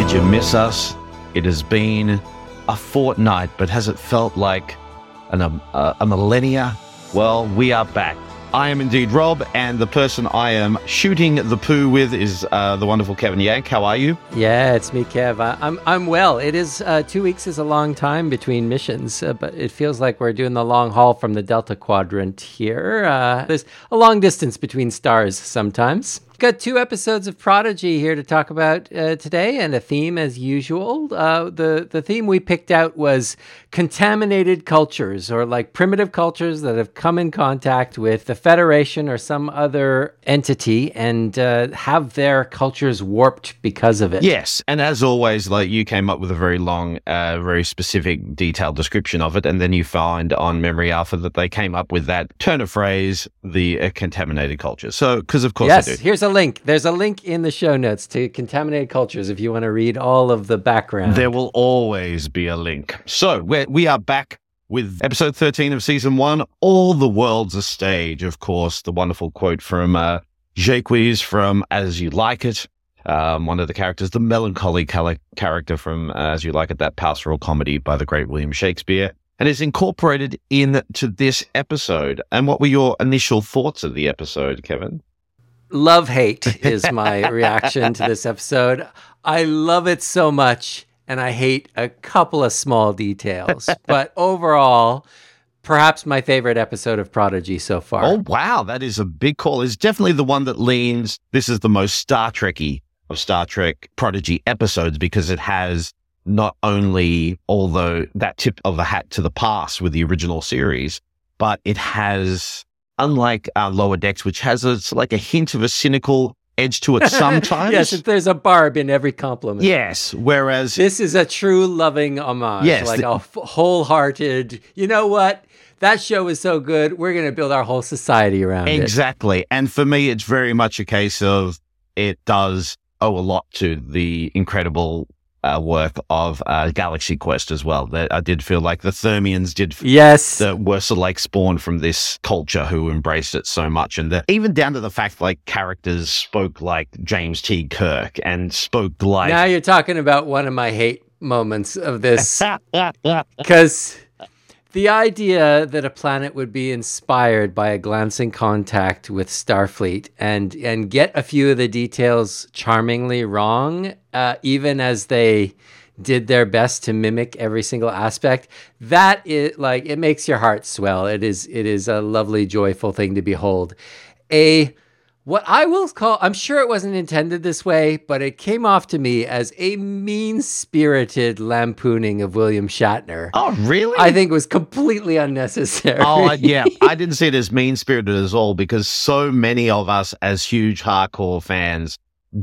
Did you miss us? It has been a fortnight, but has it felt like an, um, uh, a millennia? Well, we are back. I am indeed Rob, and the person I am shooting the poo with is uh, the wonderful Kevin Yank. How are you? Yeah, it's me, Kev. I'm I'm well. It is uh, two weeks is a long time between missions, uh, but it feels like we're doing the long haul from the Delta Quadrant here. Uh, there's a long distance between stars sometimes. Got two episodes of Prodigy here to talk about uh, today, and a theme as usual. Uh, the the theme we picked out was contaminated cultures, or like primitive cultures that have come in contact with the Federation or some other entity, and uh, have their cultures warped because of it. Yes, and as always, like you came up with a very long, uh, very specific, detailed description of it, and then you find on Memory Alpha that they came up with that turn of phrase, the uh, contaminated culture. So, because of course, yes, they do. here's a link. There's a link in the show notes to Contaminated Cultures if you want to read all of the background. There will always be a link. So we're, we are back with episode 13 of season one. All the world's a stage. Of course, the wonderful quote from uh, Jaques from As You Like It. Um, one of the characters, the melancholy character from uh, As You Like It, that pastoral comedy by the great William Shakespeare, and is incorporated into this episode. And what were your initial thoughts of the episode, Kevin? Love hate is my reaction to this episode. I love it so much, and I hate a couple of small details. but overall, perhaps my favorite episode of Prodigy so far. Oh wow, that is a big call. It's definitely the one that leans. This is the most Star Trekky of Star Trek Prodigy episodes because it has not only although that tip of the hat to the past with the original series, but it has unlike uh, Lower Decks, which has a, like a hint of a cynical edge to it sometimes. yes, there's a barb in every compliment. Yes, whereas this is a true loving homage. Yes, like the- a f- wholehearted. You know what? That show is so good. We're going to build our whole society around it. Exactly. And for me, it's very much a case of it does owe a lot to the incredible uh, work of uh, Galaxy Quest as well. That I did feel like the Thermians did. f- Yes. That were sort of like spawned from this culture who embraced it so much, and the, even down to the fact like characters spoke like James T. Kirk and spoke like now you're talking about one of my hate moments of this because the idea that a planet would be inspired by a glancing contact with Starfleet and and get a few of the details charmingly wrong, uh, even as they did their best to mimic every single aspect that is like it makes your heart swell. It is it is a lovely joyful thing to behold. A what I will call, I'm sure it wasn't intended this way, but it came off to me as a mean spirited lampooning of William Shatner. oh really? I think was completely unnecessary. Oh I- yeah, I didn't see it as mean spirited at all because so many of us as huge hardcore fans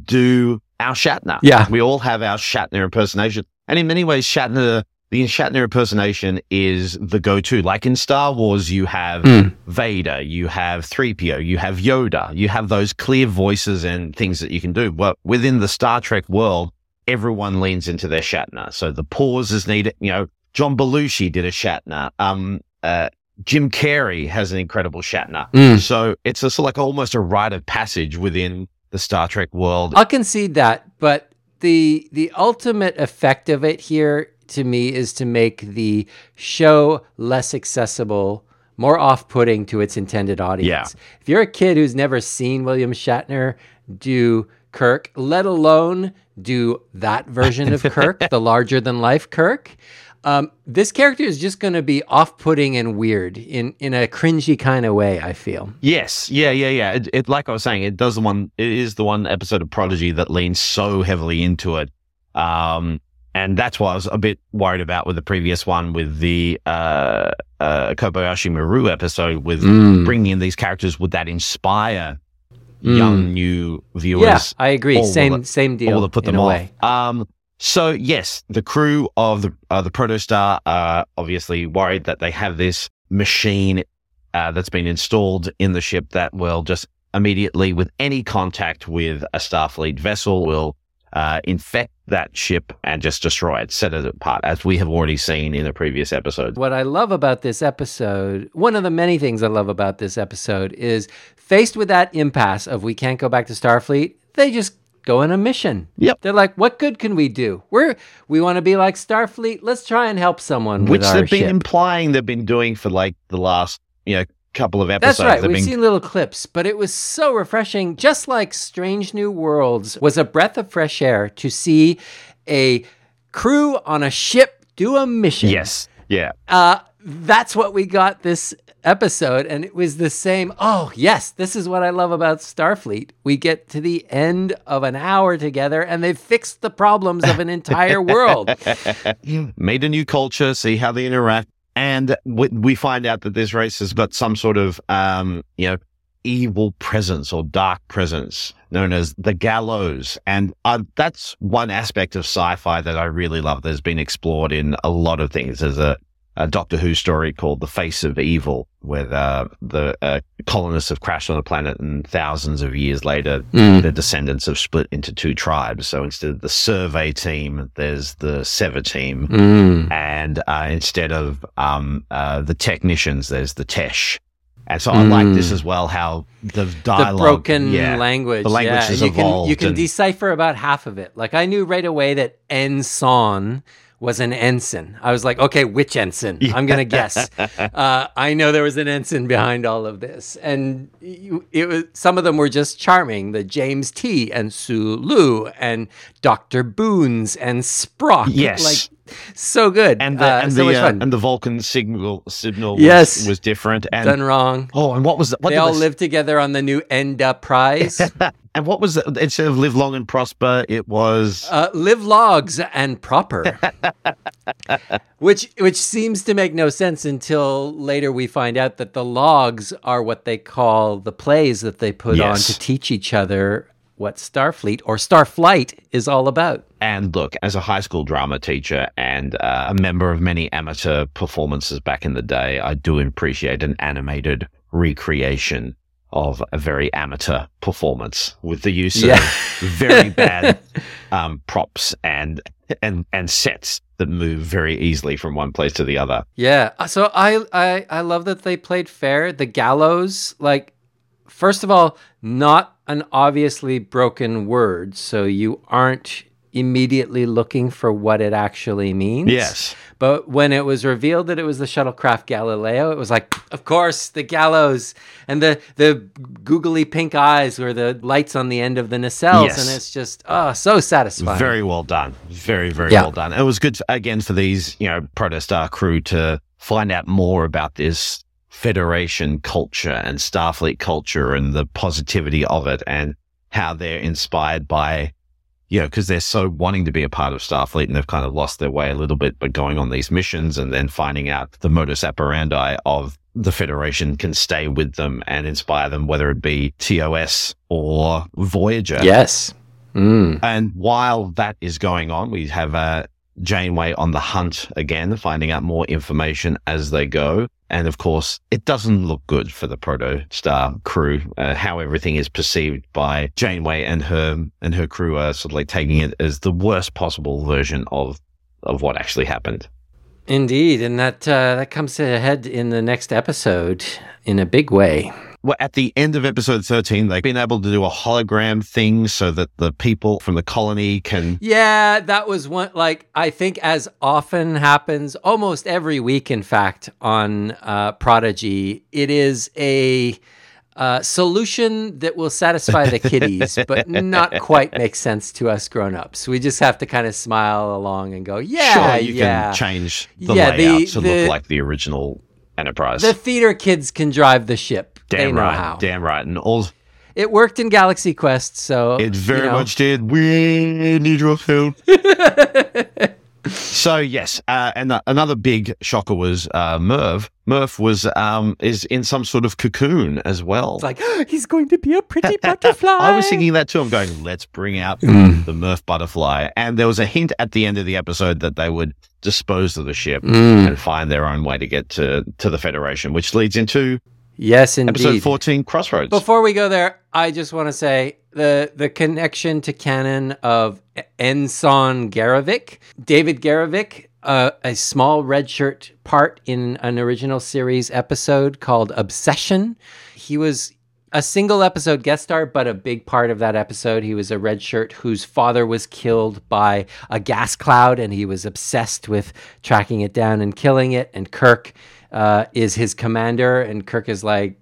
do our Shatner. Yeah. we all have our Shatner impersonation, and in many ways, Shatner. The Shatner impersonation is the go-to. Like in Star Wars, you have Mm. Vader, you have 3PO, you have Yoda, you have those clear voices and things that you can do. But within the Star Trek world, everyone leans into their Shatner. So the pause is needed. You know, John Belushi did a Shatner. Um, uh, Jim Carrey has an incredible Shatner. Mm. So it's a, like almost a rite of passage within the Star Trek world. I'll concede that, but the the ultimate effect of it here to me is to make the show less accessible, more off-putting to its intended audience. Yeah. If you're a kid who's never seen William Shatner do Kirk, let alone do that version of Kirk, the larger than life Kirk, um, this character is just going to be off-putting and weird in in a cringy kind of way. I feel. Yes, yeah, yeah, yeah. It, it, like I was saying, it does the one. It is the one episode of Prodigy that leans so heavily into it, um, and that's what I was a bit worried about with the previous one, with the uh, uh, Kobayashi Maru episode, with Mm. bringing in these characters. Would that inspire Mm. young new viewers? Yeah, I agree. or Same it- same deal. will it put them a off? Um, so yes, the crew of the uh, the Protostar are obviously worried that they have this machine uh, that's been installed in the ship that will just immediately, with any contact with a Starfleet vessel, will uh, infect that ship and just destroy it, set it apart, as we have already seen in the previous episode. What I love about this episode, one of the many things I love about this episode is faced with that impasse of we can't go back to Starfleet, they just go on a mission. Yep. They're like, what good can we do? We're we want to be like Starfleet. Let's try and help someone Which with our they've been ship. implying they've been doing for like the last, you know, couple of episodes. That's right. We've been seen little clips, but it was so refreshing. Just like Strange New Worlds was a breath of fresh air to see a crew on a ship do a mission. Yes. Yeah. Uh, that's what we got this episode, and it was the same. Oh, yes, this is what I love about Starfleet. We get to the end of an hour together, and they've fixed the problems of an entire world. Made a new culture, see how they interact. And we, we find out that this race has got some sort of, um, you know, evil presence or dark presence known as the gallows. And uh, that's one aspect of sci-fi that I really love that's been explored in a lot of things. There's a, a Doctor Who story called The Face of Evil, where uh, the uh, colonists have crashed on a planet and thousands of years later, Mm. the descendants have split into two tribes. So instead of the survey team, there's the Sevateem. Mm. And uh, instead of um, uh, the technicians, there's the Tesh. And so I like this Mm. as well, how the dialogue, The broken yeah, language. The language yeah. has you can you can and- decipher about half of it. Like I knew right away that ensign was an ensign. I was like, okay, which ensign? I'm gonna guess. Uh, I know there was an ensign behind all of this, and you, it was some of them were just charming. The James T. and Sue Lu and Doctor Boones and Sprock. Yes. like so good and the, Uh, and, so the uh, fun. and the Vulcan signal signal was, Yes. was different. And Done wrong. oh, and what was the, what They all the- live together on the new Enterprise. And what was the, instead of live long and prosper, it was Uh, live logs and proper, which which seems to make no sense until later we find out that the logs are what they call the plays that they put on to teach each other what Starfleet or Starflight is all about. And look, as a high school drama teacher and uh, a member of many amateur performances back in the day, I do appreciate an animated recreation of a very amateur performance with the use Yeah. of very bad um, props and and and sets that move very easily from one place to the other. Yeah. uh, So I I I love that they played fair. The gallows, like first of all, not an obviously broken word, so you aren't immediately looking for what it actually means. Yes. But when it was revealed that it was the shuttlecraft Galileo, it was like, of course, the gallows and the the googly pink eyes were the lights on the end of the nacelles, Yes. and it's just oh, so satisfying. Very well done. Very, very Yeah. well done. It was good, again, for these, you know, Protostar uh, crew to find out more about this Federation culture and Starfleet culture and the positivity of it and how they're inspired by, you know, because they're so wanting to be a part of Starfleet and they've kind of lost their way a little bit, but going on these missions and then finding out the modus operandi of the Federation can stay with them and inspire them, whether it be TOS or Voyager. yes. Mm. And while that is going on, we have uh, Janeway on the hunt again, finding out more information as they go. And of course, it doesn't look good for the Protostar crew. Uh, how everything is perceived by Janeway and her and her crew are sort of like taking it as the worst possible version of of what actually happened. Indeed, and that uh, that comes ahead in the next episode in a big way. Well, at the end of episode 13, they've been able to do a hologram thing so that the people from the colony can Yeah, that was one. Like I think, as often happens, almost every week, in fact, on uh, Prodigy, it is a uh, solution that will satisfy the kiddies, but not quite make sense to us grown-ups. We just have to kind of smile along and go, "Yeah, sure you yeah." can change the Yeah, the- layout to the- look like the original Enterprise. the theater kids can drive the ship. They damn know right, how. damn right, and all It worked in Galaxy Quest, so it very you know. much did. We need your help. so yes, uh, and uh, another big shocker was uh, Merv. Murf was um, is in some sort of cocoon as well. It's like he's going to be a pretty butterfly. I was thinking that too. I'm going, let's bring out Mm. the Murf butterfly. And there was a hint at the end of the episode that they would dispose of the ship Mm. and find their own way to get to, to the Federation, which leads into Yes, indeed. episode 14, Crossroads. Before we go there, I just want to say the the connection to canon of Ensign Garrovick, David Garrovick, uh, a small red shirt part in an original series episode called Obsession. He was a single episode guest star, but a big part of that episode. He was a red shirt whose father was killed by a gas cloud, and he was obsessed with tracking it down and killing it. And Kirk uh, is his commander, and Kirk is like,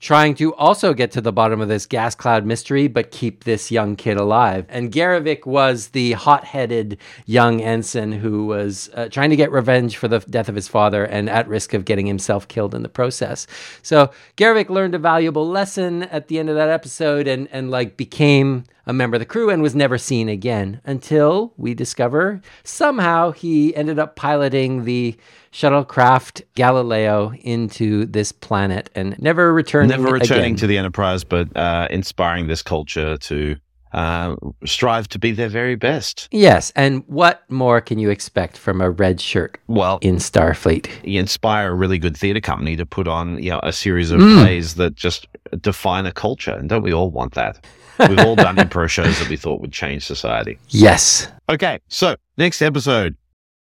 trying to also get to the bottom of this gas cloud mystery, but keep this young kid alive. And Garrovick was the hot headed young ensign who was uh, trying to get revenge for the death of his father and at risk of getting himself killed in the process. So Garrovick learned a valuable lesson at the end of that episode and, and like became a member of the crew and was never seen again until we discover somehow he ended up piloting the shuttlecraft Galileo into this planet and never returning. Never returning again. to the Enterprise, but uh, inspiring this culture to uh, strive to be their very best. Yes, and what more can you expect from a red shirt Well, in Starfleet? you inspire a really good theatre company to put on you know a series of Mm. plays that just define a culture, and don't we all want that? We've all done improv shows that we thought would change society. Yes. Okay, so next episode,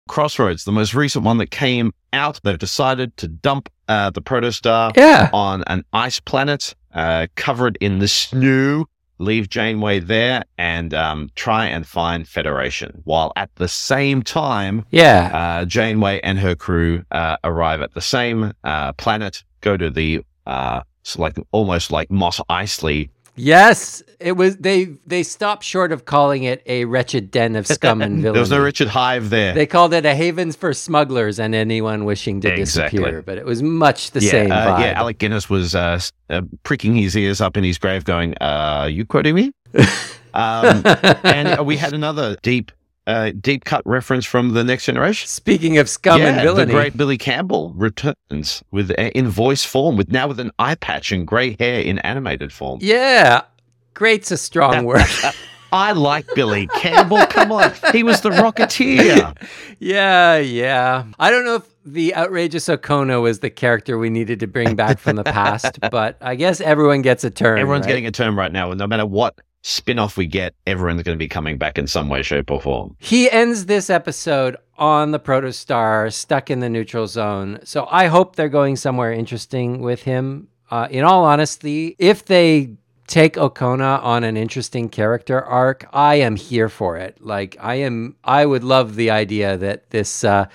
Crossroads, the most recent one that came out. They've decided to dump uh, the protostar Yeah. on an ice planet, uh, cover it in the snow, leave Janeway there, and um, try and find Federation. While at the same time, Yeah. uh, Janeway and her crew uh, arrive at the same uh, planet, go to the uh, like almost like Mos Eisley. Yes. It was they they stopped short of calling it a wretched den of scum and villainy. There was no Richard Hive there. They called it a havens for smugglers and anyone wishing to Exactly. disappear, but it was much the yeah, same uh, vibe. yeah. Alec Guinness was uh, uh, pricking his ears up in his grave, going, uh, "You quoting me?" um, and we had another deep, uh, deep cut reference from the Next Generation. Speaking of scum yeah, and villainy, the great Billy Campbell returns with uh, in voice form, with now with an eye patch and grey hair in animated form. yeah, great's a strong word. I like Billy Campbell. Come on, he was the Rocketeer. yeah, yeah. I don't know if the outrageous Okona was the character we needed to bring back from the past, but I guess everyone gets a turn. Everyone's right? getting a turn right now, and no matter what spin-off we get, everyone's going to be coming back in some way, shape, or form. He ends this episode on the protostar, stuck in the neutral zone. So I hope they're going somewhere interesting with him. Uh, in all honesty, if they take Okona on an interesting character arc, I am here for it. Like I am, I would love the idea that this. Uh,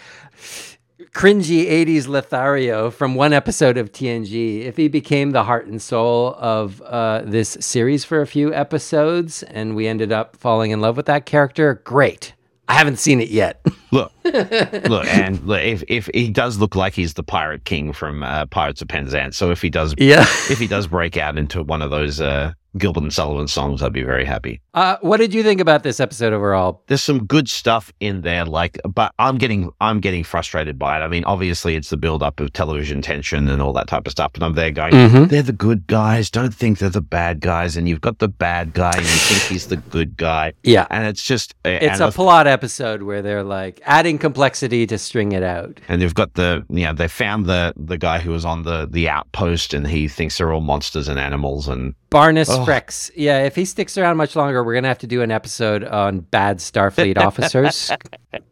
cringy 80s Lothario from one episode of TNG, if he became the heart and soul of uh, this series for a few episodes and we ended up falling in love with that character, great. I haven't seen it yet. Look, look, and look, if if he does look like he's the pirate king from uh, Pirates of Penzance, so if he does, yeah. if he does break out into one of those uh, Gilbert and Sullivan songs, I'd be very happy. Uh, what did you think about this episode overall? There's some good stuff in there, like, but I'm getting I'm getting frustrated by it. I mean, obviously, it's the build up of television tension and all that type of stuff, but I'm there going, Mhm. they're the good guys. Don't think they're the bad guys, and you've got the bad guy, and you think he's the good guy, Yeah. and it's just It's and a plot episode where they're like adding complexity to string it out. And they've got the you know they found the the guy who was on the the outpost, and he thinks they're all monsters and animals, and Barniss Oh. Frex. Yeah, if he sticks around much longer, we're going to have to do an episode on bad Starfleet officers.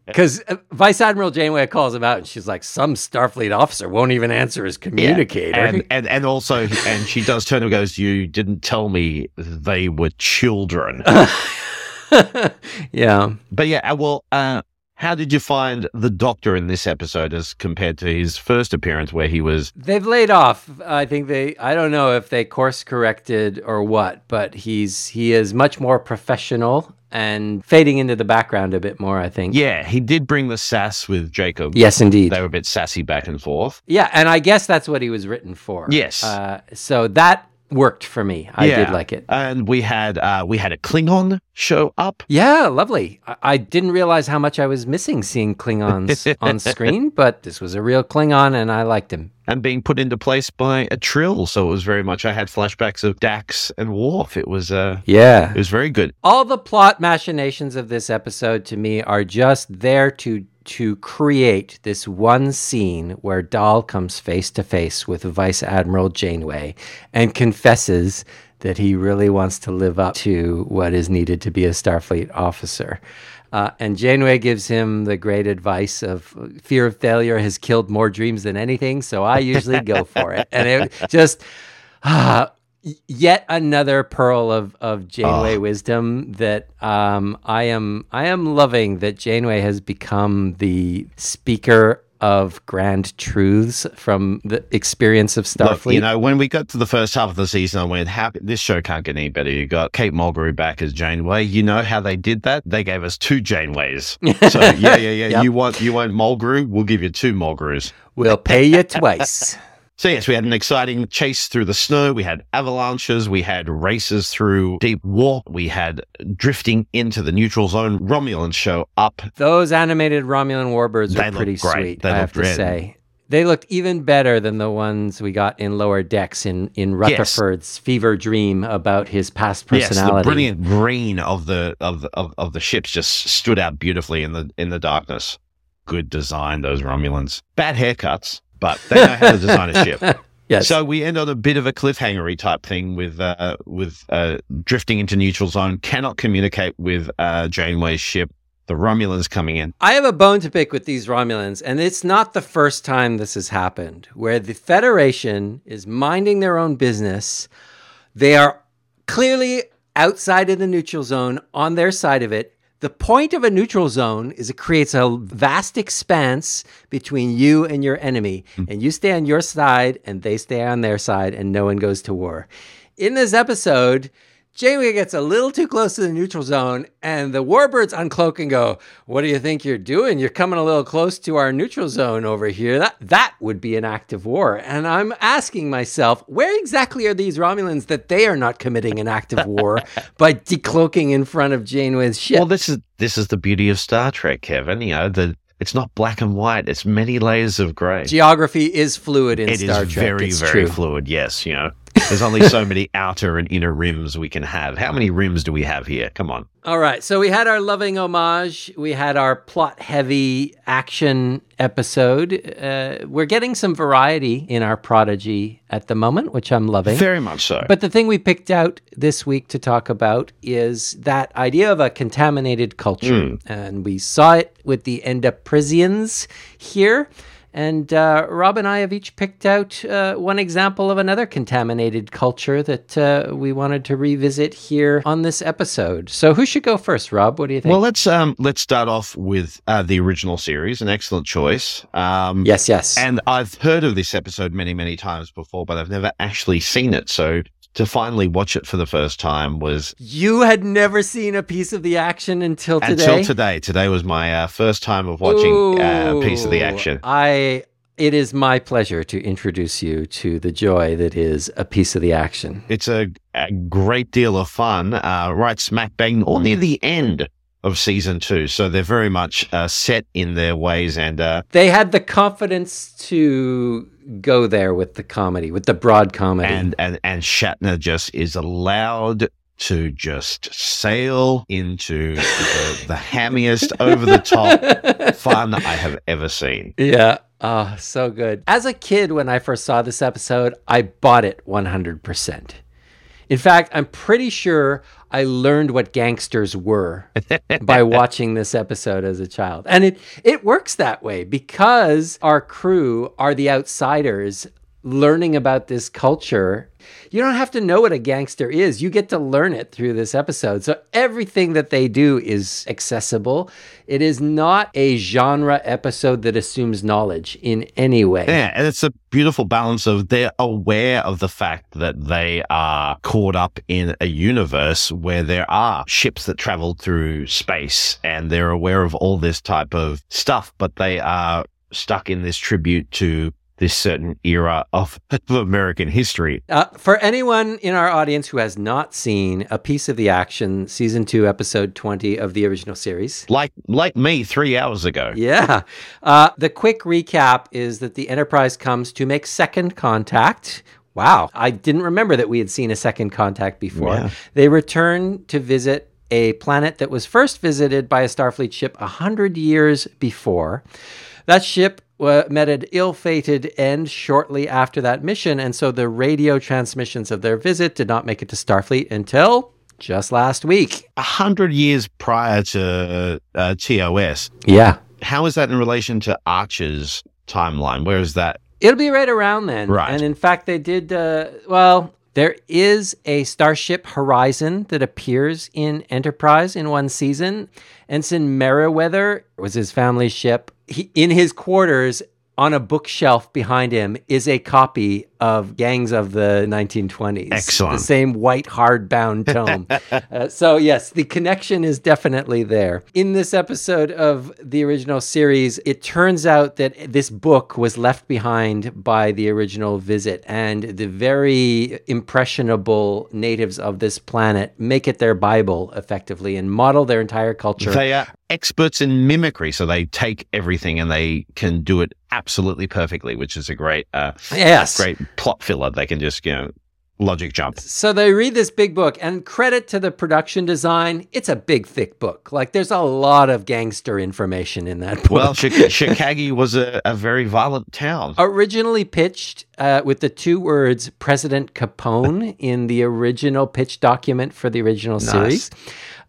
Because Vice Admiral Janeway calls him out and she's like, some Starfleet officer won't even answer his communicator. and and and also and she does turn and goes, "You didn't tell me they were children." yeah. but yeah, uh, well, uh, how did you find the Doctor in this episode as compared to his first appearance, where he was? They've laid off. I think they, I don't know if they course corrected or what, but he's, he is much more professional and fading into the background a bit more, I think. Yeah, he did bring the sass with Jacob. Yes, indeed. They were a bit sassy back and forth. Yeah, and I guess that's what he was written for. Yes. Uh, so that worked for me. I Yeah. did like it. And we had uh, we had a Klingon show up. Yeah, lovely. I, I didn't realize how much I was missing seeing Klingons on screen, but this was a real Klingon and I liked him. and being put into place by a trill. So it was very much. I had flashbacks of Dax and Worf. It was uh, Yeah. it was very good. All the plot machinations of this episode to me are just there to to create this one scene where Dal comes face to face with Vice Admiral Janeway and confesses that he really wants to live up to what is needed to be a Starfleet officer. Uh, and Janeway gives him the great advice of fear of failure has killed more dreams than anything, so I usually go for it. And it just, ah, Yet another pearl of, of Janeway Oh. wisdom that um, I am I am loving that Janeway has become the speaker of grand truths from the experience of Starfleet. Look, you know, when we got to the first half of the season, I went, how, this show can't get any better. You got Kate Mulgrew back as Janeway. You know how they did that? They gave us two Janeways. So yeah, yeah, yeah. Yep. You want you want Mulgrew? We'll give you two Mulgrews. we'll pay you twice. So yes, we had an exciting chase through the snow. We had avalanches. We had races through deep warp. We had drifting into the neutral zone. Romulans show up. Those animated Romulan warbirds They are pretty great. sweet. They I have to great. say. They looked even better than the ones we got in lower decks in, in Rutherford's fever dream about his past personality. Yes, the brilliant green of the of of, of the ships just stood out beautifully in the in the darkness. Good design, those Romulans. Bad haircuts, but they know how to design a ship. Yes. So we end on a bit of a cliffhangery type thing with uh, with uh, drifting into neutral zone. Cannot communicate with uh, Janeway's ship. The Romulans coming in. I have a bone to pick with these Romulans, and it's not the first time this has happened, where the Federation is minding their own business. They are clearly outside of the neutral zone on their side of it. The point of a neutral zone is it creates a vast expanse between you and your enemy, hmm. and you stay on your side and they stay on their side, and no one goes to war. In this episode, Janeway gets a little too close to the neutral zone, and the warbirds uncloak and go, "What do you think you're doing? You're coming a little close to our neutral zone over here. That that would be an act of war." And I'm asking myself, where exactly are these Romulans that they are not committing an act of war by decloaking in front of Janeway's ship? Well, this is this is the beauty of Star Trek, Kevin. You know, the it's not black and white. It's many layers of grey. Geography is fluid in It is Star Trek. very, it's very true. fluid. Yes, you know, there's only so many outer and inner rims we can have. How many rims do we have here? Come on. All right. So we had our loving homage. We had our plot heavy action episode. Uh, we're getting some variety in our prodigy at the moment, which I'm loving. Very much so. But the thing we picked out this week to talk about is that idea of a contaminated culture. And we saw it with the Endoprisians here. And uh, Rob and I have each picked out uh, one example of another contaminated culture that uh, we wanted to revisit here on this episode. So, who should go first, Rob? What do you think? well, let's um let's start off with uh, the original series. An excellent choice. Um, yes, yes. And I've heard of this episode many, many times before, but I've never actually seen it. So to finally watch it for the first time was you had never seen a piece of the action until today. until today. Today was my uh, first time of watching uh, a piece of the action. I. It is my pleasure to introduce you to the joy that is a piece of the action. It's a, a great deal of fun, uh, right smack bang or near the end of season two. So they're very much uh, set in their ways and uh, They had the confidence to go there with the comedy, with the broad comedy. and and and Shatner just is allowed to just sail into the, the hammiest, over the top fun I have ever seen. Yeah. Oh, so good. As a kid, when I first saw this episode, I bought it 100%. In fact, I'm pretty sure I learned what gangsters were by watching this episode as a child. And it, it works that way because our crew are the outsiders learning about this culture. You don't have to know what a gangster is. You get to learn it through this episode. So everything that they do is accessible. It is not a genre episode that assumes knowledge in any way. Yeah, and it's a beautiful balance of they're aware of the fact that they are caught up in a universe where there are ships that travel through space and they're aware of all this type of stuff, but they are stuck in this tribute to this certain era of American history. Uh, for anyone in our audience who has not seen a piece of the action, season two, episode 20 of the original series, Like like me three hours ago. Yeah. Uh, the quick recap is that the Enterprise comes to make second contact. Wow. I didn't remember that we had seen a second contact before. Yeah. They return to visit a planet that was first visited by a Starfleet ship a 100 years before. That ship uh, met an ill fated end shortly after that mission, and so the radio transmissions of their visit did not make it to Starfleet until just last week. A hundred years prior to uh, TOS, Yeah. how is that in relation to Archer's timeline? Where is that? It'll be right around then. Right. And in fact, they did, uh, well, There is a Starship Horizon that appears in Enterprise in one season. Ensign Merriweather was his family's ship. He, in his quarters, on a bookshelf behind him is a copy of Gangs of the 1920s. Excellent. The same white hardbound tome. uh, so, yes, the connection is definitely there. In this episode of the original series, it turns out that this book was left behind by the original visit, and the very impressionable natives of this planet make it their Bible effectively and model their entire culture. They are experts in mimicry, so they take everything and they can do it absolutely perfectly, which is a great, uh, yes. great plot filler. They can just, you know, logic jump. So they read this big book, and credit to the production design, it's a big, thick book. Like there's a lot of gangster information in that book. Well, Chicago was a, a, very violent town. Originally pitched uh, with the two words President Capone in the original pitch document for the original nice. series.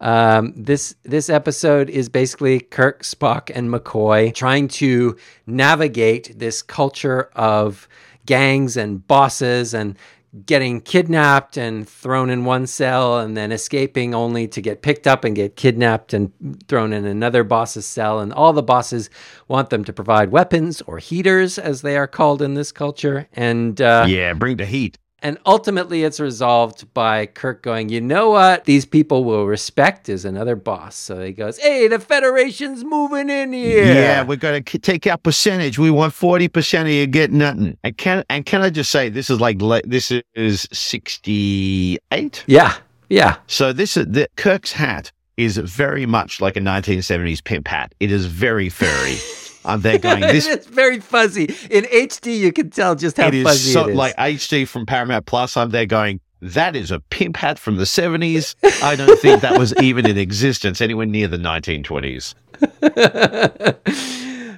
Um, this this episode is basically Kirk, Spock, and McCoy trying to navigate this culture of gangs and bosses and getting kidnapped and thrown in one cell and then escaping only to get picked up and get kidnapped and thrown in another boss's cell. And all the bosses want them to provide weapons or heaters as they are called in this culture. And uh, yeah bring the heat and ultimately, it's resolved by Kirk going, you know what? These people will respect is another boss. So he goes, hey, the Federation's moving in here. Yeah, we're going to take our percentage. We want 40% of you get nothing. And can, and can I just say, this is like, this is 68? Yeah, yeah. So this is, the, Kirk's hat is very much like a 1970s pimp hat. It is very furry. I'm there going. This it's very fuzzy in HD. You can tell just how it fuzzy so, it is. Like HD from Paramount Plus. I'm there going. That is a pimp hat from the 70s. I don't think that was even in existence anywhere near the 1920s.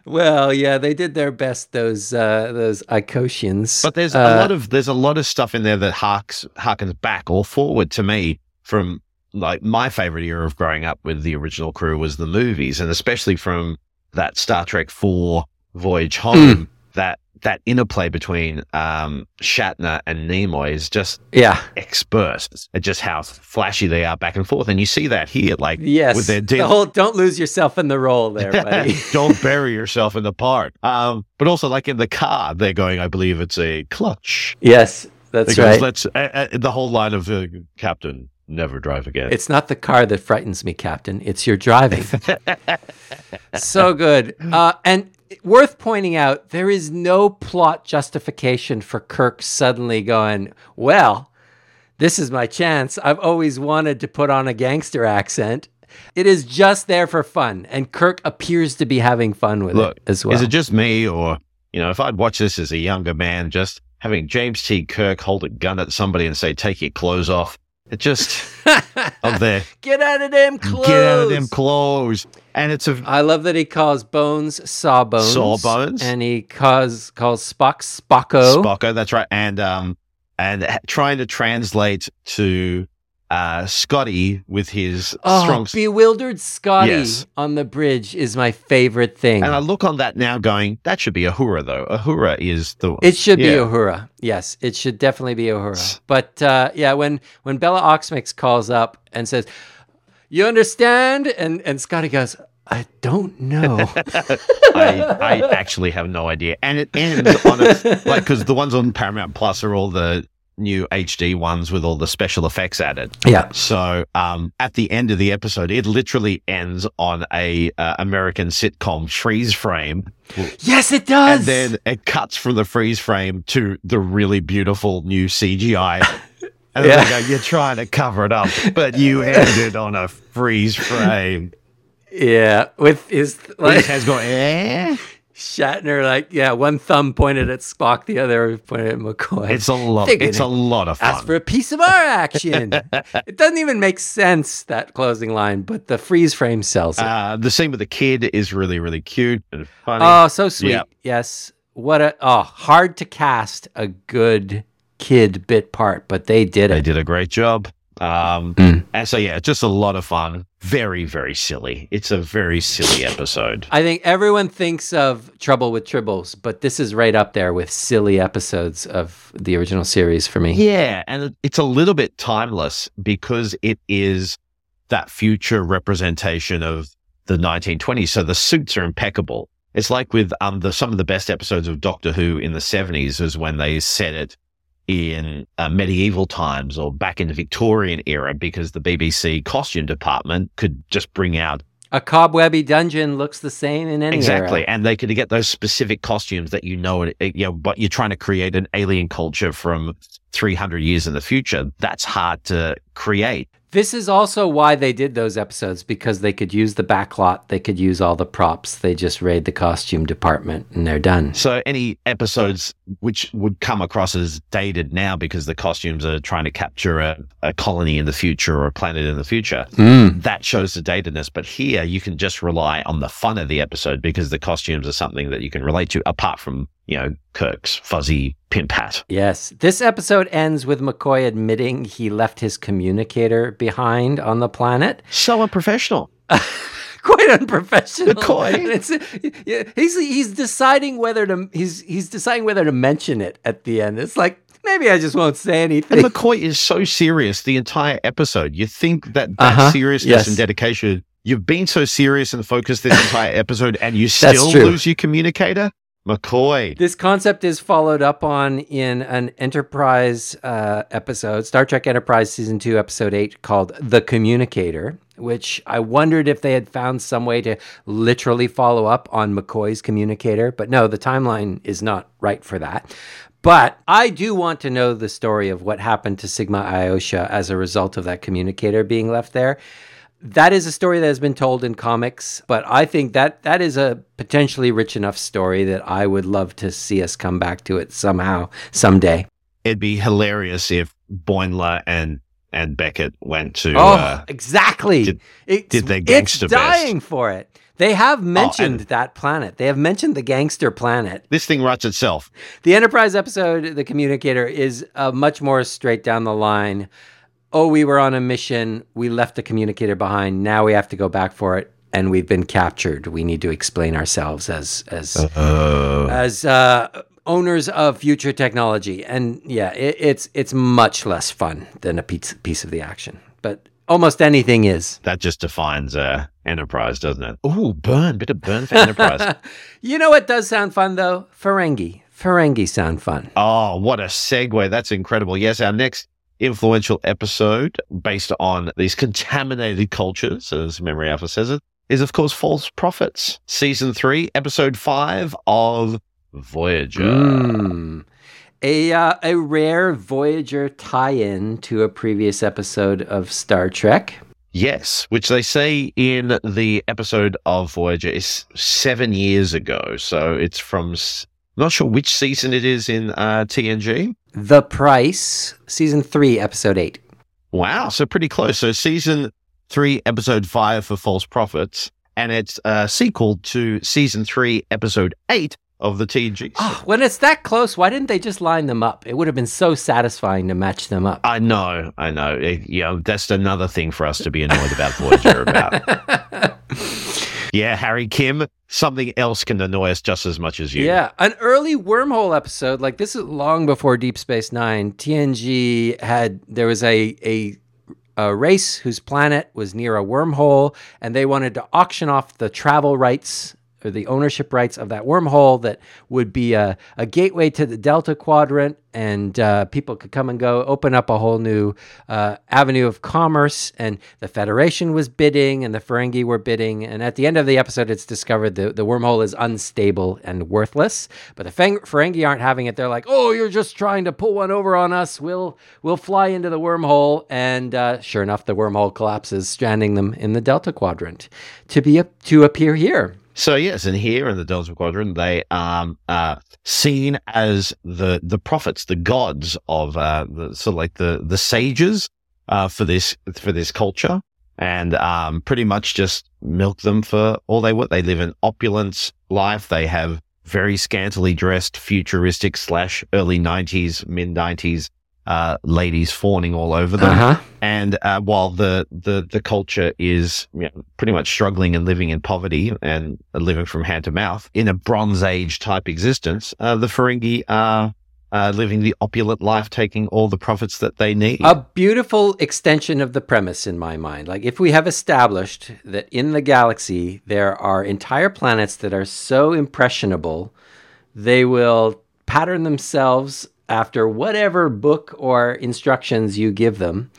well, yeah, they did their best. Those uh, those Iotians. But there's uh, a lot of there's a lot of stuff in there that harks harkens back or forward to me from like my favorite era of growing up with the original crew was the movies, and especially from that Star Trek Four Voyage Home, mm. that that interplay between um, Shatner and Nimoy is just yeah expert at just how flashy they are back and forth, and you see that here, like yes, with their the whole don't lose yourself in the role there, buddy. don't bury yourself in the part. Um, but also like in the car, they're going. I believe it's a clutch. Yes, that's because right. Let's uh, uh, the whole line of uh, Captain never drive again. It's not the car that frightens me, Captain. It's your driving. so good. Uh, and worth pointing out, there is no plot justification for Kirk suddenly going, well, this is my chance. I've always wanted to put on a gangster accent. It is just there for fun, and Kirk appears to be having fun with Look, it as well. Is it just me, or you know, if I'd watch this as a younger man, just having James T. Kirk hold a gun at somebody and say, "Take your clothes off," It just of there. Get out of them clothes. Get out of them clothes. And it's a. I love that he calls Bones Sawbones. Sawbones. And he calls calls Spock Spocko. Spocko. That's right. And um, and trying to translate to uh, Scotty with his oh, strong. Bewildered Scotty yes. on the bridge is my favorite thing. And I look on that now going, that should be Uhura, though. Uhura is the. It should yeah. be Uhura. Yes, it should definitely be Uhura. But uh, yeah, when, when Bela Okmyx calls up and says, You understand? And, and Scotty goes, I don't know. I, I actually have no idea. And it ends on a, like, because the ones on Paramount Plus are all the new HD ones with all the special effects added. Yeah. So um, at the end of the episode, it literally ends on a uh, American sitcom freeze frame. Yes, it does. And then it cuts from the freeze frame to the really beautiful new CGI. And yeah. go, you're trying to cover it up, but you ended on a freeze frame. Yeah, with his like, his head's going, eh? Shatner, like, yeah, one thumb pointed at Spock, the other pointed at McCoy. It's a lot. it's a lot of fun. Ask for a piece of our action. it doesn't even make sense that closing line, but the freeze frame sells it. Uh, the scene with the kid is really, really cute and funny. Oh, so sweet. Yep. Yes. What a oh, hard to cast a good kid bit part, but they did it. They did a great job. Um, Mm. And so, yeah, just a lot of fun. Very, very silly. It's a very silly episode. I think everyone thinks of Trouble with Tribbles, but this is right up there with silly episodes of the original series for me. Yeah, and it's a little bit timeless because it is that future representation of the 1920s. So the suits are impeccable. It's like with um the some of the best episodes of Doctor Who in the 70s is when they set it in uh, medieval times or back in the Victorian era because the BBC costume department could just bring out A cobwebby dungeon looks the same in any exactly, era. and they could get those specific costumes that you know, it, it- you know, but you're trying to create an alien culture from 300 years in the future. That's hard to create. This is also why they did those episodes because they could use the backlot, they could use all the props. They just raid the costume department and they're done. So any episodes which would come across as dated now because the costumes are trying to capture a, a colony in the future or a planet in the future, Mm. that shows the datedness. But here you can just rely on the fun of the episode because the costumes are something that you can relate to apart from, you know, Kirk's fuzzy pimp hat. Yes. This episode ends with McCoy admitting he left his communicator behind on the planet. So unprofessional. Quite unprofessional. McCoy. He's he's deciding whether to he's he's deciding whether to mention it at the end. It's like maybe I just won't say anything. And McCoy is so serious the entire episode. You think that that Uh-huh. seriousness Yes. and dedication, you've been so serious and focused this entire episode and you still lose your communicator? McCoy. This concept is followed up on in an Enterprise uh, episode, Star Trek Enterprise Season 2, Episode 8, called The Communicator, which I wondered if they had found some way to literally follow up on McCoy's communicator. But no, the timeline is not right for that. But I do want to know the story of what happened to Sigma Iotia as a result of that communicator being left there that is a story that has been told in comics, but I think that that is a potentially rich enough story that I would love to see us come back to it somehow, someday. It'd be hilarious if Boimler and and Beckett went to oh, uh, exactly. did- It's- did their gangster It's best. dying for it. They have mentioned and- that planet. They have mentioned the gangster planet. this thing writes itself. The Enterprise episode, The Communicator, is uh, much more straight down the line. Oh, we were on a mission. We left the communicator behind. Now we have to go back for it, and we've been captured. We need to explain ourselves as as Oh. as uh, owners of future technology. And yeah, it, it's it's much less fun than a piece piece of the action. But almost anything is. that just defines uh, Enterprise, doesn't it? Ooh, burn, bit of burn for Enterprise. you know what does sound fun though? Ferengi. Ferengi sound fun. Oh, what a segue. That's incredible. Yes, our next influential episode based on these contaminated cultures, as Memory Alpha says it, is of course False Profits, season three, episode five of Voyager. Mm. A, uh, a rare Voyager tie in to a previous episode of Star Trek. Yes, which they say in the episode of Voyager is seven years ago. So it's from, not sure which season it is in uh, TNG. The Price, season three, episode eight. Wow, so pretty close. So season three, episode five for False Profits, and it's a sequel to season three, episode eight of the TNG. Oh, ah, when it's that close, why didn't they just line them up? It would have been so satisfying to match them up. I know, I know. It- you know, that's another thing for us to be annoyed about Voyager about. Yeah, Harry Kim, something else can annoy us just as much as you. Yeah, an early wormhole episode. Like this is long before Deep Space Nine. TNG had there was a a a race whose planet was near a wormhole, and they wanted to auction off the travel rights the ownership rights of that wormhole that would be a, a gateway to the Delta Quadrant, and uh, people could come and go, open up a whole new uh, avenue of commerce. And the Federation was bidding, and the Ferengi were bidding. And at the end of the episode, it's discovered the, the wormhole is unstable and worthless. But the Feng- Ferengi aren't having it. They're like, "Oh, you're just trying to pull one over on us. We'll we'll fly into the wormhole." And uh, sure enough, the wormhole collapses, stranding them in the Delta Quadrant to be to appear here. So yes, and here in the Delta Quadrant, they are seen as the the prophets, the gods of uh, the of like the the sages uh, for this for this culture, and um pretty much just milk them for all they want. They live an opulence life. They have very scantily dressed, futuristic slash early nineties, mid nineties uh, ladies fawning all over them. Uh-huh. And uh, while the, the, the culture is you know, pretty much struggling and living in poverty and living from hand to mouth in a Bronze Age type existence, uh, the Ferengi are uh, living the opulent life, taking all the profits that they need. A beautiful extension of the premise in my mind. Like, if we have established that in the galaxy there are entire planets that are so impressionable, they will pattern themselves after whatever book or instructions you give them.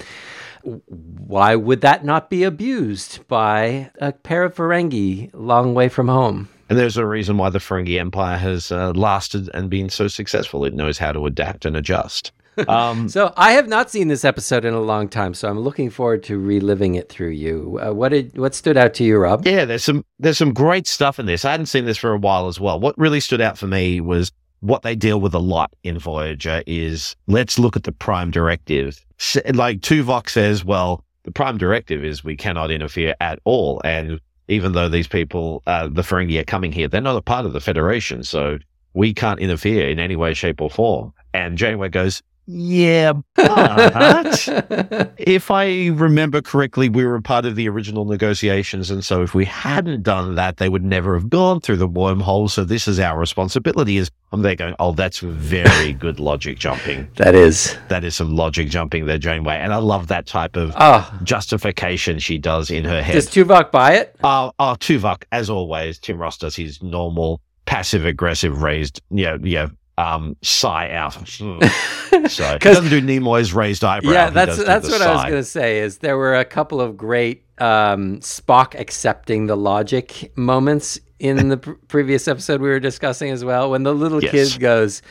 Why would that not be abused by a pair of Ferengi long way from home? And there's a reason why the Ferengi Empire has uh, lasted and been so successful. It knows how to adapt and adjust. Um, so I have not seen this episode in a long time, so I'm looking forward to reliving it through you. Uh, what did what stood out to you, Rob? Yeah, there's some there's some great stuff in this. I hadn't seen this for a while as well. What really stood out for me was what they deal with a lot in Voyager is let's look at the prime directive. Like Tuvok says, well, the prime directive is we cannot interfere at all, and even though these people, uh, the Ferengi are coming here, they're not a part of the Federation. So we can't interfere in any way, shape or form. And Janeway goes, yeah, but uh-huh. if I remember correctly, we were a part of the original negotiations. And so if we hadn't done that, they would never have gone through the wormhole. So this is our responsibility. Is I'm there going, oh, that's very good logic jumping. That is. That is some logic jumping there, Janeway. And I love that type of oh. justification she does in her head. Does Tuvok buy it? Oh, oh, Tuvok, as always, Tim Russ does his normal passive aggressive raised, yeah, yeah, um, sigh out. so he doesn't do Nimoy's raised eyebrow. Yeah, that's that's what sigh. I was going to say. Is there were a couple of great um, Spock accepting the logic moments in the pr- previous episode we were discussing as well. When the little yes. kid goes,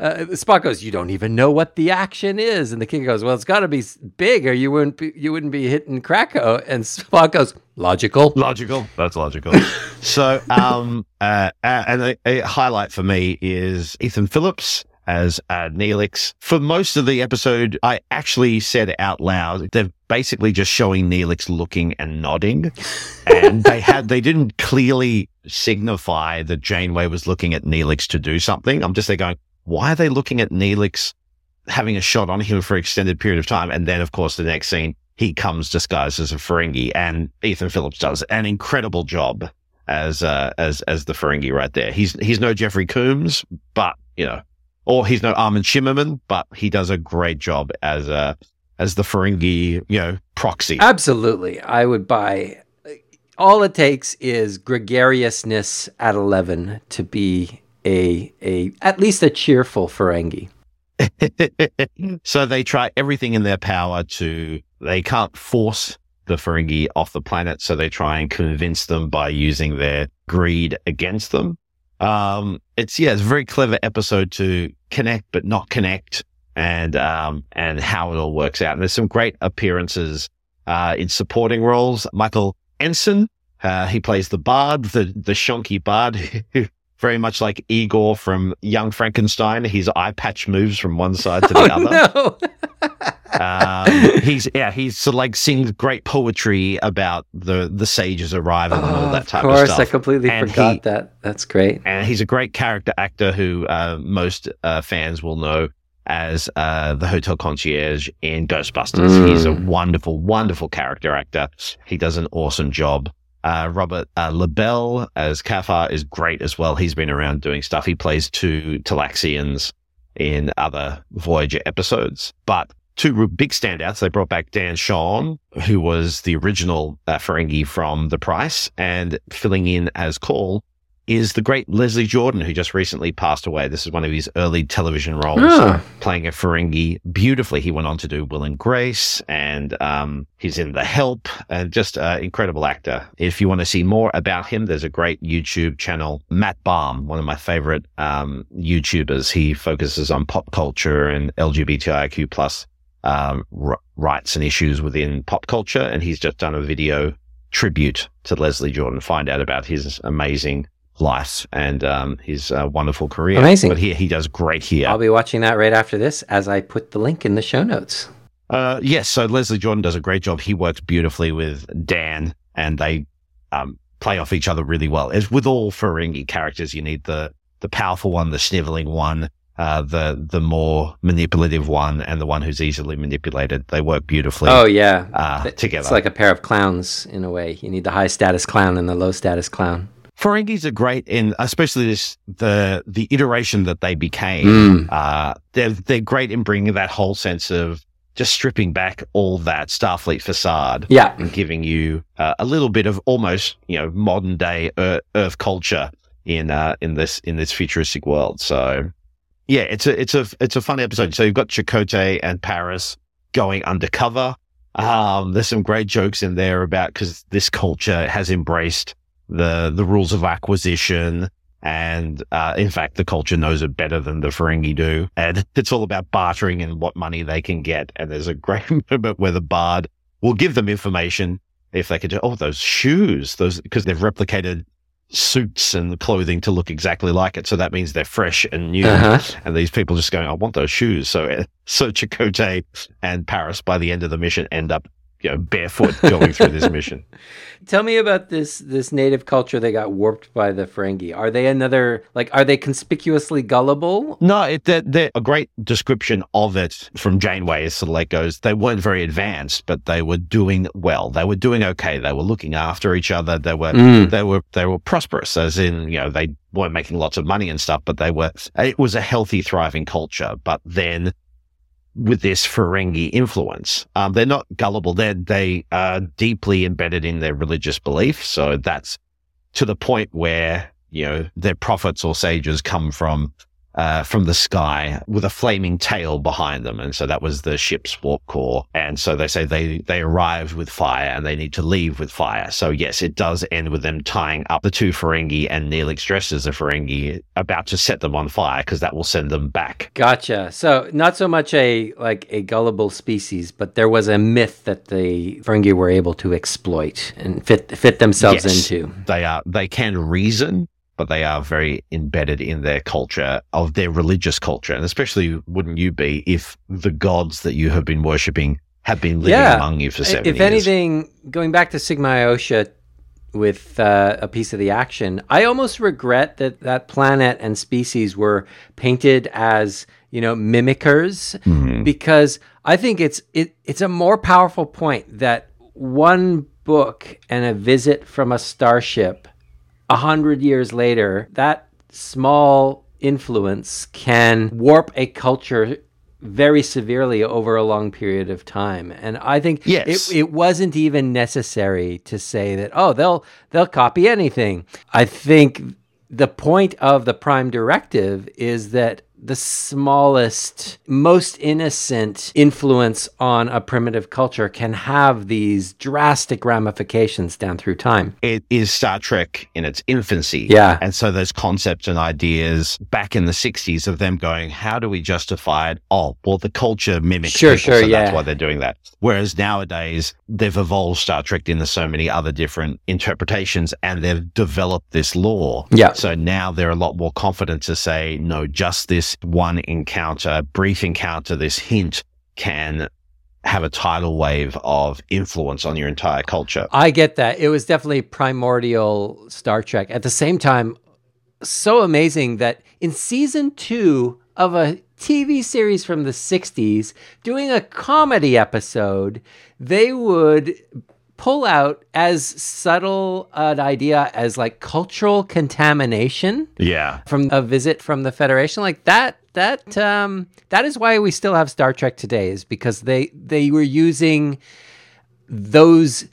uh, Spock goes, "You don't even know what the action is," and the kid goes, "Well, it's got to be big, or you wouldn't be, you wouldn't be hitting Krako." And Spock goes, "Logical, logical, that's logical." so, um, uh, and a, a, highlight for me is Ethan Phillips as uh, Neelix. For most of the episode, I actually said out loud, they're basically just showing Neelix looking and nodding, and they had they didn't clearly signify that Janeway was looking at Neelix to do something. I'm just there going, why are they looking at Neelix having a shot on him for an extended period of time? And then, of course, the next scene, he comes disguised as a Ferengi, and Ethan Phillips does an incredible job as uh, as as the Ferengi right there. He's he's no Jeffrey Combs, but you know, or he's no Armin Shimerman, but he does a great job as a uh, as the Ferengi, you know, proxy. Absolutely, I would buy. All it takes is gregariousness at eleven to be a a at least a cheerful Ferengi. so they try everything in their power to they can't force the Ferengi off the planet, so they try and convince them by using their greed against them. Um, it's yeah, it's a very clever episode to connect but not connect, and um, and how it all works out. And there's some great appearances uh, in supporting roles. Michael Ensign, uh, he plays the bard, the the shonky bard very much like Igor from Young Frankenstein. His eye patch moves from one side to the oh, other. No. um, he's yeah, he's sort of like sings great poetry about the the sages arriving oh, and all that type of, course, of stuff. I completely and forgot he, that. That's great. And he's a great character actor who uh, most uh, fans will know as uh, the hotel concierge in Ghostbusters. Mm. He's a wonderful, wonderful character actor. He does an awesome job. Uh, Robert uh, LaBelle as Kafar is great as well. He's been around doing stuff. He plays two Talaxians in other Voyager episodes. But two big standouts, they brought back Dan Shor, who was the original uh, Ferengi from The Price, and filling in as Kol is the great Leslie Jordan, who just recently passed away. This is one of his early television roles, ah. playing a Ferengi beautifully. He went on to do Will and Grace, and um, he's in The Help, and just an incredible actor. If you want to see more about him, there's a great YouTube channel, Matt Baume, one of my favorite um, YouTubers. He focuses on pop culture and LGBTIQ plus um, r- rights and issues within pop culture, and he's just done a video tribute to Leslie Jordan. Find out about his amazing life and um, his uh, wonderful career. Amazing. But he, he does great here. I'll be watching that right after this as I put the link in the show notes. Uh, yes. So Leslie Jordan does a great job. He works beautifully with Dan and they um, play off each other really well. As with all Ferengi characters, you need the, the powerful one, the sniveling one, uh, the the more manipulative one and the one who's easily manipulated. They work beautifully. Oh yeah, uh, Th- together. It's like a pair of clowns in a way. You need the high status clown and the low status clown. Ferengis are great in, especially this the the iteration that they became. Mm. Uh, they're they're great in bringing that whole sense of just stripping back all that Starfleet facade Yeah, and giving you uh, a little bit of almost you know modern day Earth, Earth culture in uh, in this in this futuristic world. So yeah, it's a it's a it's a fun episode. So you've got Chakotay and Paris going undercover. Um, there's some great jokes in there about because this culture has embraced the the rules of acquisition. And uh, in fact, the culture knows it better than the Ferengi do. And it's all about bartering and what money they can get. And there's a great moment where the bard will give them information if they could do, oh, those shoes, those, because they've replicated suits and clothing to look exactly like it. So that means they're fresh and new. Uh-huh. And these people just going, I want those shoes. So, so Chakotay and Paris by the end of the mission end up, you know, barefoot going through this mission. Tell me about this this native culture that got warped by the Ferengi. Are they another like? Are they conspicuously gullible? No, it, they're, they're a great description of it from Janeway. Sort of like goes, they weren't very advanced, but they were doing well. They were doing okay. They were looking after each other. They were Mm. they were they were prosperous, as in you know they weren't making lots of money and stuff, but they were. It was a healthy, thriving culture. But then with this Ferengi influence, um, they're not gullible. They they are deeply embedded in their religious belief. So that's to the point where you know their prophets or sages come from uh, from the sky with a flaming tail behind them, and so that was the ship's warp core. And so they say they they arrived with fire and they need to leave with fire. So yes, it does end with them tying up the two Ferengi and Neelix dressed as a Ferengi, about to set them on fire because that will send them back. Gotcha. So not so much a like a gullible species, but there was a myth that the Ferengi were able to exploit and fit fit themselves Yes. into. They are they can reason. But they are very embedded in their culture, of their religious culture. And especially wouldn't you be if the gods that you have been worshipping have been living Yeah. among you for seven if years? anything, going back to Sigma Iotia with uh, a piece of the action, I almost regret that that planet and species were painted as you know mimickers Mhm. because I think it's it, it's a more powerful point that one book and a visit from a starship a hundred years later, that small influence can warp a culture very severely over a long period of time. And I think Yes. it, it wasn't even necessary to say that, oh, they'll they'll copy anything. I think the point of the prime directive is that the smallest, most innocent influence on a primitive culture can have these drastic ramifications down through time. it is Star Trek in its infancy. Yeah. And so those concepts and ideas back in the 60s of them going, how do we justify it? Oh, well, the culture mimics Sure, people, sure, so yeah. that's why they're doing that. Whereas nowadays, they've evolved Star Trek into so many other different interpretations and they've developed this law. Yeah. So now they're a lot more confident to say, no, just this one encounter, brief encounter, this hint can have a tidal wave of influence on your entire culture. I get that. It was definitely primordial Star Trek. At the same time, so amazing that in season two of a TV series from the 60s, doing a comedy episode, they would pull out as subtle an idea as like cultural contamination Yeah. from a visit from the Federation. Like that that um that is why we still have Star Trek today, is because they they were using those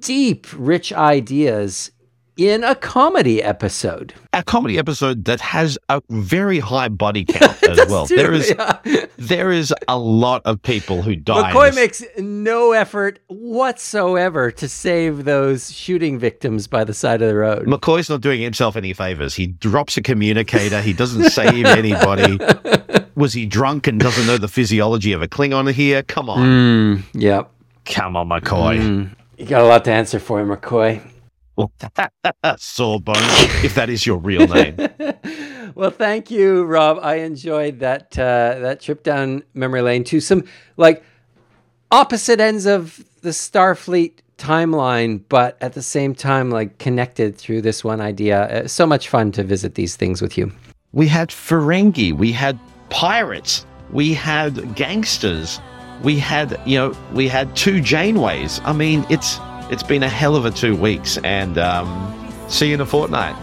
deep, rich ideas in a comedy episode. a comedy episode that has a very high body count as well. Too, There is yeah. there is a lot of people who die. McCoy makes no effort whatsoever to save those shooting victims by the side of the road. McCoy's not doing himself any favors. He drops a communicator. He doesn't save anybody. Was he drunk and doesn't know the physiology of a Klingon here? Come on. Mm, yep. Come on, McCoy. Mm. You got a lot to answer for, McCoy. Sawbone, if that is your real name. well, thank you, Rob. I enjoyed that uh, that trip down memory lane to some like opposite ends of the Starfleet timeline, but at the same time, like connected through this one idea. Uh, so much fun to visit these things with you. We had Ferengi. We had pirates, we had gangsters, we had you know we had two Janeways. I mean, it's it's been a hell of a two weeks, and um, see you in a fortnight.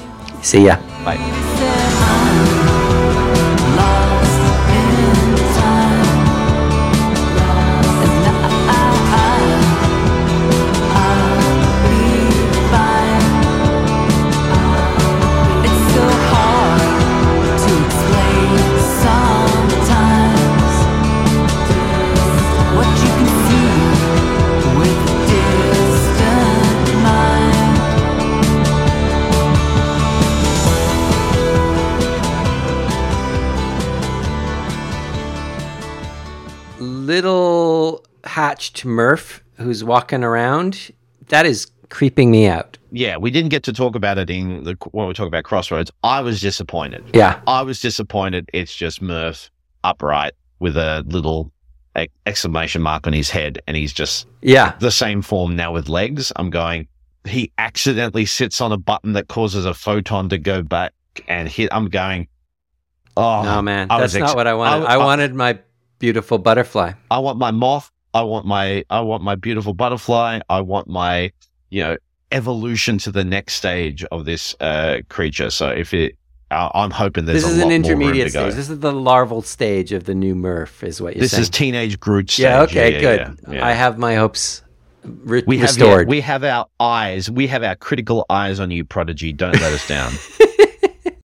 See ya. Bye. Hatched Murf who's walking around. That is creeping me out. Yeah, we didn't get to talk about it in the when we talk about Crossroads. I was disappointed. Yeah. I was disappointed. It's just Murf upright with a little exclamation mark on his head, and he's just Yeah. the same form now with legs. I'm going. He accidentally sits on a button that causes a photon to go back and hit. I'm going. Oh No, man. I That's was not what I wanted. I- I, I- wanted my beautiful butterfly. I want my moth. I want my. I want my beautiful butterfly. I want my. You know, evolution to the next stage of this uh, creature. So if it, uh, I'm hoping there's This a is lot an intermediate stage. This is the larval stage of the new Murf, is what you're This saying. is teenage Groot stage. yeah, okay, yeah, good. yeah, yeah. I have my hopes re- we have, restored. we have our eyes. We have our critical eyes on you, Prodigy. Don't let us down.